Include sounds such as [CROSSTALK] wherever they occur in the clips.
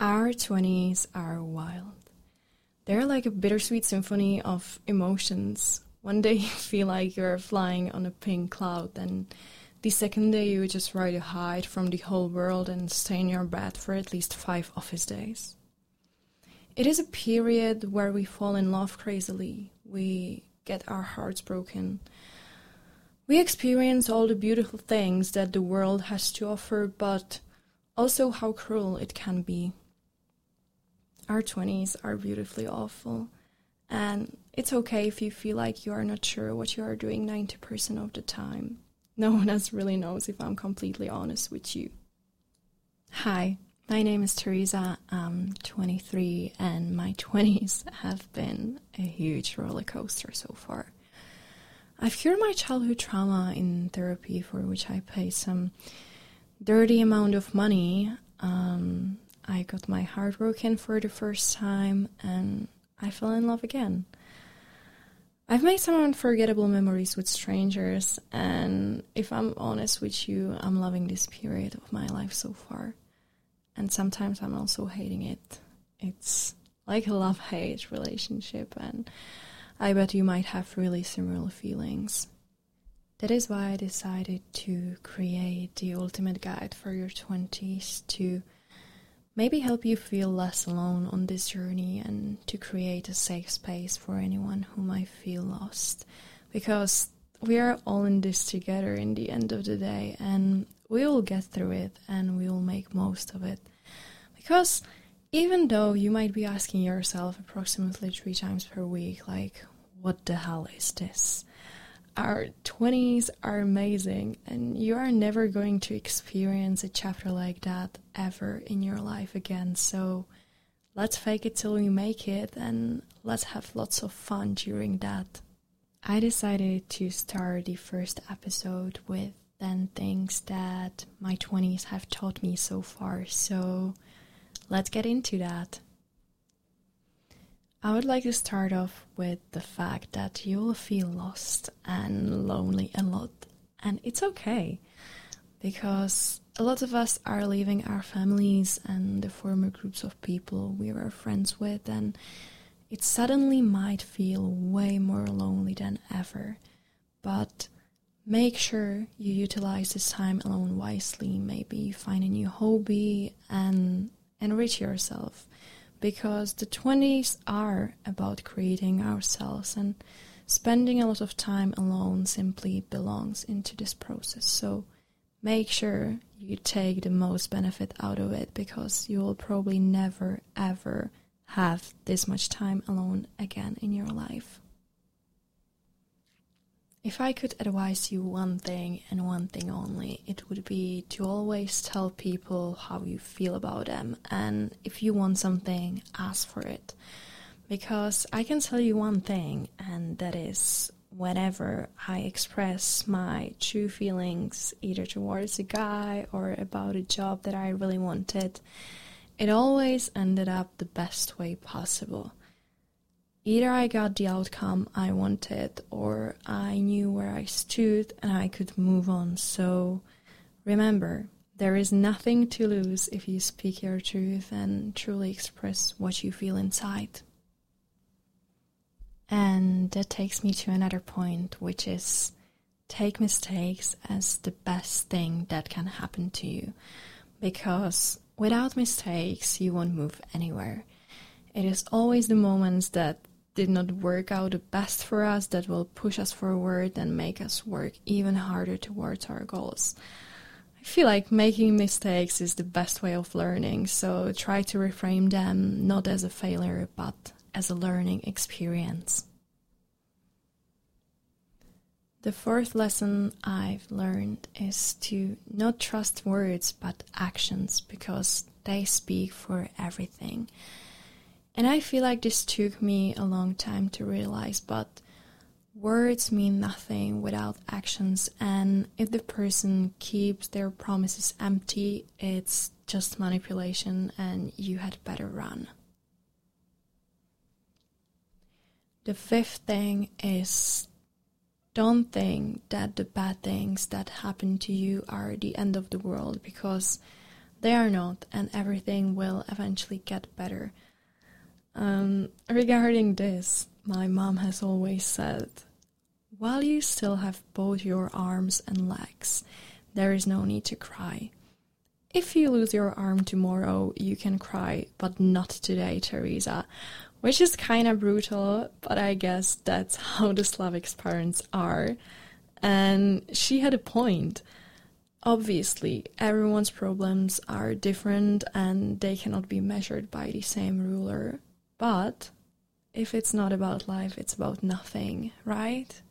Our 20s are wild. They're like a bittersweet symphony of emotions. One day [LAUGHS] you feel like you're flying on a pink cloud, then the second day you just ready to hide from the whole world and stay in your bed for at least five office days. It is a period where we fall in love crazily, we get our hearts broken. We experience all the beautiful things that the world has to offer, but also how cruel it can be. Our 20s are beautifully awful, and it's okay if you feel like you are not sure what you are doing 90% of the time. No one else really knows if I'm completely honest with you. Hi, my name is Teresa. I'm 23, and my 20s have been a huge roller coaster so far. I've cured my childhood trauma in therapy, for which I pay some dirty amount of money. Um, I got my heart broken for the first time and I fell in love again. I've made some unforgettable memories with strangers, and if I'm honest with you, I'm loving this period of my life so far. And sometimes I'm also hating it. It's like a love hate relationship, and I bet you might have really similar feelings. That is why I decided to create the ultimate guide for your 20s to maybe help you feel less alone on this journey and to create a safe space for anyone who might feel lost. Because we are all in this together in the end of the day and we will get through it and we will make most of it. Because even though you might be asking yourself approximately three times per week, like, what the hell is this? Our 20s are amazing and you are never going to experience a chapter like that ever in your life again. So let's fake it till we make it and let's have lots of fun during that. I decided to start the first episode with 10 things that my 20s have taught me so far. So let's get into that. I would like to start off with the fact that you'll feel lost and lonely a lot, and it's okay because a lot of us are leaving our families and the former groups of people we were friends with, and it suddenly might feel way more lonely than ever. But make sure you utilize this time alone wisely. Maybe find a new hobby and enrich yourself because the 20s are about creating ourselves and spending a lot of time alone simply belongs into this process. So make sure you take the most benefit out of it because you will probably never ever have this much time alone again in your life. If I could advise you one thing and one thing only, it would be to always tell people how you feel about them. And if you want something, ask for it. Because I can tell you one thing, and that is whenever I express my true feelings, either towards a guy or about a job that I really wanted, it always ended up the best way possible either I got the outcome I wanted or I knew where I stood and I could move on. So remember, there is nothing to lose if you speak your truth and truly express what you feel inside. And that takes me to another point, which is take mistakes as the best thing that can happen to you. Because without mistakes, you won't move anywhere. It is always the moments that did not work out the best for us that will push us forward and make us work even harder towards our goals. I feel like making mistakes is the best way of learning, so try to reframe them not as a failure but as a learning experience. The fourth lesson I've learned is to not trust words but actions because they speak for everything. And I feel like this took me a long time to realize, but words mean nothing without actions. And if the person keeps their promises empty, it's just manipulation and you had better run. The fifth thing is don't think that the bad things that happen to you are the end of the world because They are not, and everything will eventually get better. Um, regarding this, my mom has always said, while you still have both your arms and legs, there is no need to cry. If you lose your arm tomorrow, you can cry, but not today, Teresa. Which is kind of brutal, but I guess that's [LAUGHS] how the Slavik's parents are. And she had a point. Obviously, everyone's problems are different and they cannot be measured by the same ruler. But if it's not about life, it's about nothing, right?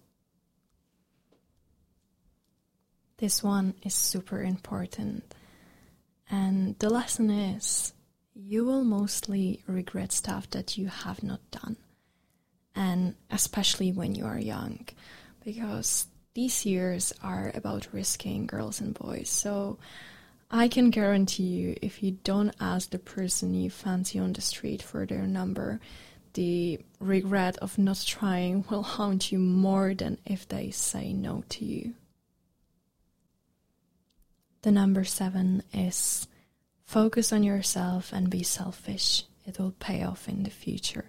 This one is super important. And the lesson is you will mostly regret stuff that you have not done. And especially when you are young, because these years are about risking girls and boys. So I can guarantee you, if you don't ask the person you fancy on the street for their number, the regret of not trying [LAUGHS] will haunt you more than if they say no to you. The number seven is focus on yourself and be selfish. It will pay off in the future.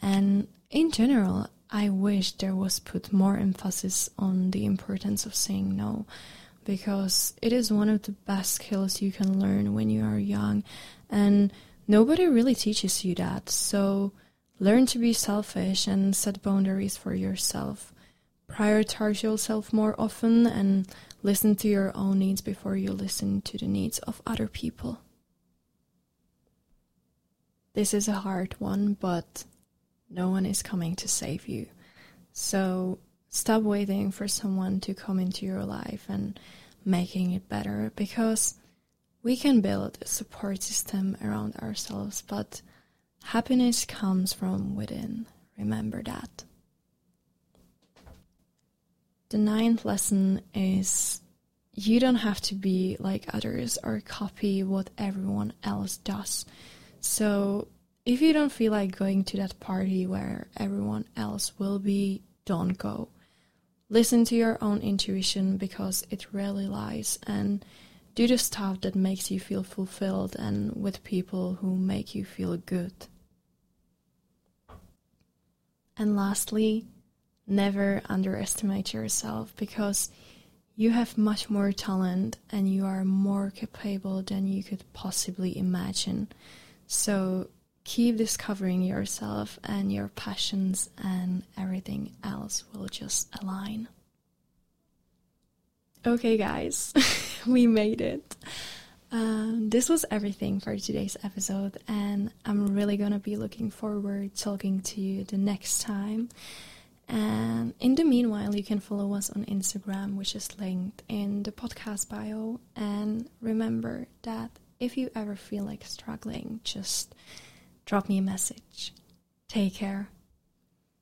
And in general, I wish there was put more emphasis on the importance of saying no because it is one of the best skills you can learn when you are young and nobody really teaches you that. So learn to be selfish and set boundaries for yourself. Prioritize yourself more often and listen to your own needs before you listen to the needs of other people. This is a hard one, but no one is coming to save you. So stop waiting for someone to come into your life and making it better because we can build a support system around ourselves, but happiness comes from within. Remember that. The ninth lesson is you don't have to be like others or copy what everyone else does. So if you don't feel like going to that party where everyone else will be, don't go. Listen to your own intuition because it rarely lies and do the stuff that makes you feel fulfilled and with people who make you feel good. And lastly, never underestimate yourself because you have much more talent and you are more capable than you could possibly imagine. So keep discovering yourself and your passions, and everything else will just align. Okay, guys, [LAUGHS] we made it. Um, this was everything for today's episode, and I'm really gonna be looking forward talking to you the next time. And in the meanwhile, you can follow us on Instagram, which is linked in the podcast bio. And remember that if you ever feel like struggling, just drop me a message. Take care.